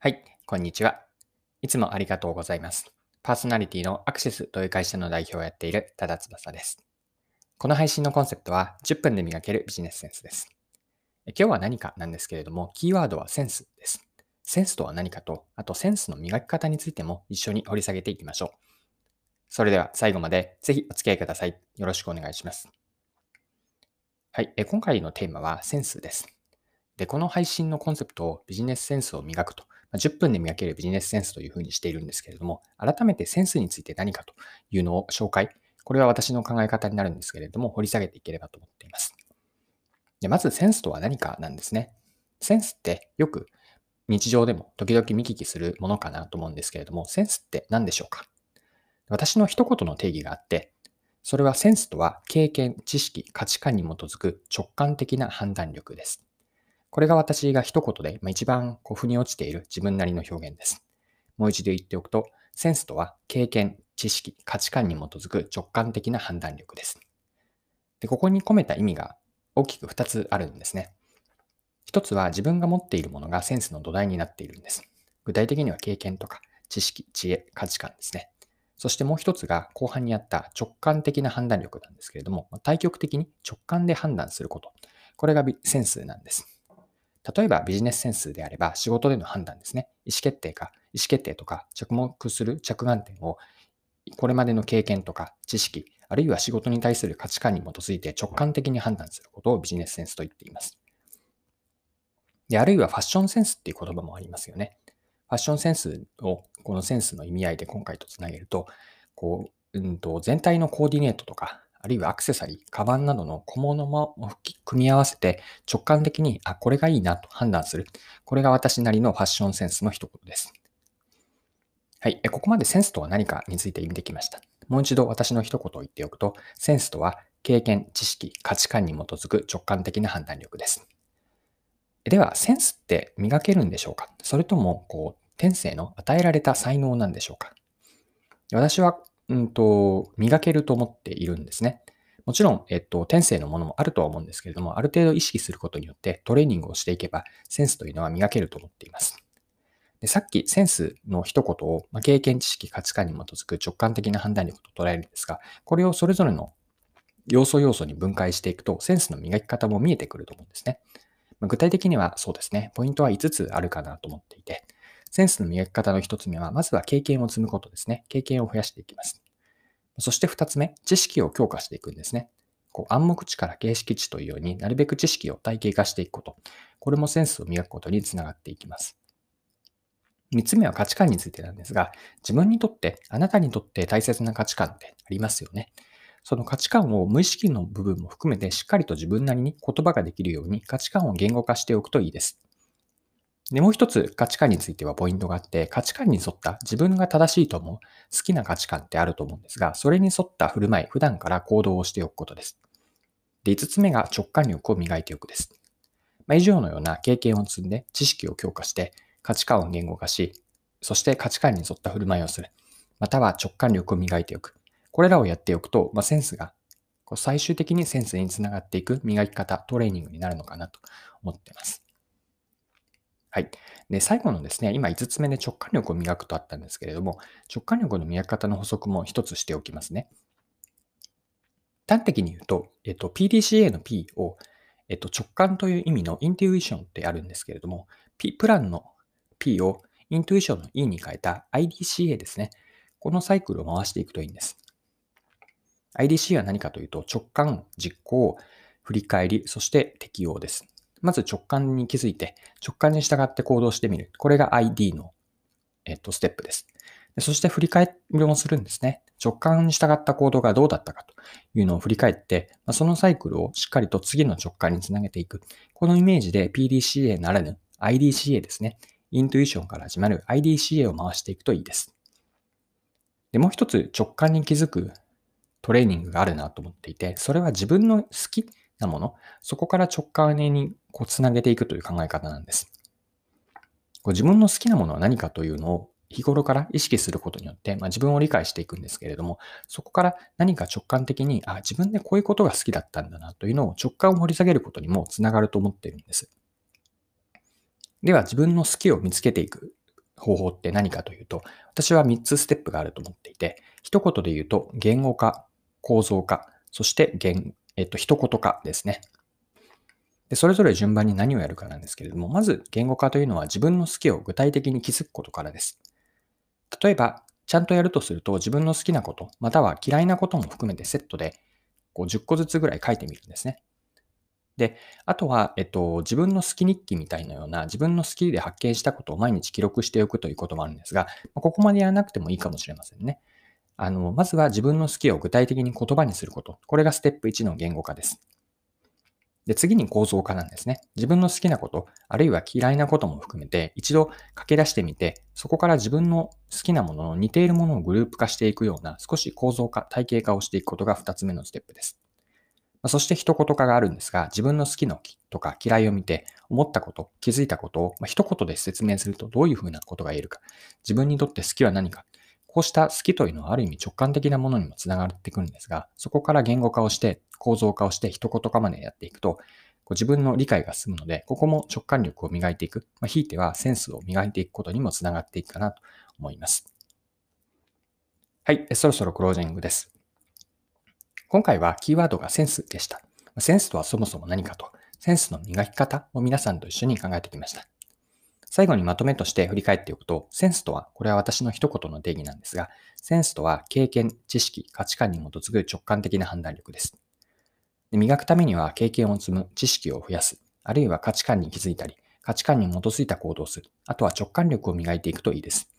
はい、こんにちは。いつもありがとうございます。パーソナリティのアクセスという会社の代表をやっている多田翼です。この配信のコンセプトは10分で磨けるビジネスセンスです。今日は何かなんですけれども、キーワードはセンスです。センスとは何かと、あとセンスの磨き方についても一緒に掘り下げていきましょう。それでは最後までぜひお付き合いください。よろしくお願いします。はい、え今回のテーマはセンスです。で、この配信のコンセプトをビジネスセンスを磨くと10分で磨けるビジネスセンスというふうにしているんですけれども、改めてセンスについて何かというのを紹介、これは私の考え方になるんですけれども、掘り下げていければと思っています。でまずセンスとは何かなんですね。センスってよく日常でも時々見聞きするものかなと思うんですけれども、センスって何でしょうか？私の一言の定義があって、それはセンスとは経験、知識、価値観に基づく直感的な判断力です。これが私が一言で、まあ、一番こう腑に落ちている自分なりの表現です。もう一度言っておくと、センスとは経験、知識、価値観に基づく直感的な判断力です。で、ここに込めた意味が大きく2つあるんですね。一つは自分が持っているものがセンスの土台になっているんです。具体的には経験とか知識、知恵、価値観ですね。そしてもう一つが後半にあった直感的な判断力なんですけれども、対極的に直感で判断すること。これがセンスなんです。例えばビジネスセンスであれば仕事での判断ですね。意思決定か、意思決定とか着目する着眼点をこれまでの経験とか知識、あるいは仕事に対する価値観に基づいて直感的に判断することをビジネスセンスと言っています。で、あるいはファッションセンスっていう言葉もありますよね。ファッションセンスをこのセンスの意味合いで今回とつなげると、こう、うんと全体のコーディネートとか、あるいはアクセサリー、カバンなどの小物も組み合わせて直感的に、あ、これがいいなと判断する。これが私なりのファッションセンスの一言です。はい。ここまでセンスとは何かについて見てきました。もう一度私の一言を言っておくと、センスとは経験、知識、価値観に基づく直感的な判断力です。では、センスって磨けるんでしょうか？それとも、こう、天性の与えられた才能なんでしょうか？私はうんと、磨けると思っているんですね。もちろん、えっと、天性のものもあるとは思うんですけれども、ある程度意識することによってトレーニングをしていけば、センスというのは磨けると思っています。でさっき、センスの一言を、まあ、経験、知識、価値観に基づく直感的な判断力と捉えるんですが、これをそれぞれの要素要素に分解していくと、センスの磨き方も見えてくると思うんですね。まあ、具体的にはそうですね、ポイントは5つあるかなと思っていて、センスの磨き方の1つ目は、まずは経験を積むことですね。経験を増やしていきます。そして2つ目、知識を強化していくんですね。こう暗黙知から形式知というようになるべく知識を体系化していくこと。これもセンスを磨くことにつながっていきます。3つ目は価値観についてなんですが、自分にとって、あなたにとって大切な価値観ってありますよね。その価値観を無意識の部分も含めてしっかりと自分なりに言葉ができるように価値観を言語化しておくといいです。で、もう一つ価値観についてはポイントがあって、価値観に沿った自分が正しいと思う好きな価値観ってあると思うんですが、それに沿った振る舞い、普段から行動をしておくことです。で、5つ目が直感力を磨いておくです。まあ、以上のような経験を積んで知識を強化して価値観を言語化し、そして価値観に沿った振る舞いをする。または直感力を磨いておく。これらをやっておくと、まあ、センスが最終的にセンスにつながっていく磨き方、トレーニングになるのかなと思っています。はい。で、最後のですね、今5つ目で直感力を磨くとあったんですけれども、直感力の磨き方の補足も一つしておきますね。端的に言うと、えっと、PDCA の P を、えっと、直感という意味のインテュイションってあるんですけれども、P、プランの P をイントゥイションの E に変えた IDCA ですね。このサイクルを回していくといいんです。IDCA は何かというと、直感、実行、振り返り、そして適用です。まず直感に気づいて、直感に従って行動してみる。これが ID の、えっと、ステップです。そして振り返りもするんですね。直感に従った行動がどうだったかというのを振り返って、そのサイクルをしっかりと次の直感につなげていく。このイメージで PDCA ならぬ IDCA ですね。イントゥイションから始まる IDCA を回していくといいです。で、もう一つ直感に気づくトレーニングがあるなと思っていて、それは自分の好きなもの、そこから直感にこうつなげていくという考え方なんです。こう自分の好きなものは何かというのを日頃から意識することによって、まあ、自分を理解していくんですけれども、そこから何か直感的に、あ、自分でこういうことが好きだったんだなというのを直感を掘り下げることにもつながると思っているんです。では、自分の好きを見つけていく方法って何かというと、私は3つステップがあると思っていて、一言で言うと、言語化、構造化、そして言、えっと、一言化ですね。で、それぞれ順番に何をやるかなんですけれども、まず言語化というのは自分の好きを具体的に気づくことからです。例えば、ちゃんとやるとすると自分の好きなこと、または嫌いなことも含めてセットでこう10個ずつぐらい書いてみるんですね。で、あとは、えっと、自分の好き日記みたいなような自分の好きで発見したことを毎日記録しておくということもあるんですが、ここまでやらなくてもいいかもしれませんね。あの、まずは自分の好きを具体的に言葉にすること。これがステップ1の言語化です。で、次に構造化なんですね。自分の好きなこと、あるいは嫌いなことも含めて、一度書き出してみて、そこから自分の好きなものの似ているものをグループ化していくような、少し構造化、体系化をしていくことが2つ目のステップです。そして一言化があるんですが、自分の好きのとか嫌いを見て、思ったこと、気づいたことを、ま一言で説明するとどういうふうなことが言えるか、自分にとって好きは何か、こうした好きというのはある意味直感的なものにもつながってくるんですが、そこから言語化をして、構造化をして一言化までやっていくと、こう自分の理解が進むので、ここも直感力を磨いていく、まあ、ひいてはセンスを磨いていくことにもつながっていくかなと思います。はい、そろそろクロージングです。今回はキーワードがセンスでした。センスとはそもそも何かと、センスの磨き方を皆さんと一緒に考えてきました。最後にまとめとして振り返っておくと、センスとは、これは私の一言の定義なんですが、センスとは経験、知識、価値観に基づく直感的な判断力です。で磨くためには経験を積む、知識を増やす、あるいは価値観に気づいたり、価値観に基づいた行動をする、あとは直感力を磨いていくといいです。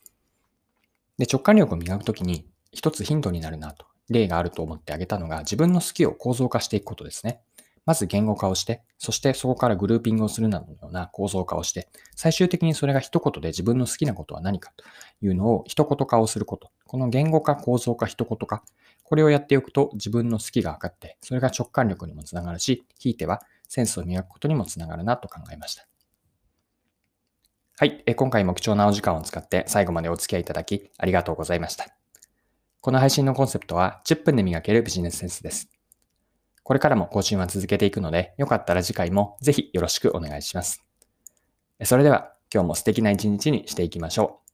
で直感力を磨くときに一つヒントになるなと、例があると思ってあげたのが自分の好きを構造化していくことですね。まず言語化をして、そしてそこからグルーピングをするなどのような構造化をして、最終的にそれが一言で自分の好きなことは何かというのを一言化をすること。この言語化、構造化、一言化。これをやっておくと自分の好きが分かって、それが直感力にもつながるし、ひいてはセンスを磨くことにもつながるなと考えました。はい。今回も貴重なお時間を使って最後までお付き合いいただきありがとうございました。この配信のコンセプトは10分で磨けるビジネスセンスです。これからも更新は続けていくので、よかったら次回もぜひよろしくお願いします。それでは今日も素敵な一日にしていきましょう。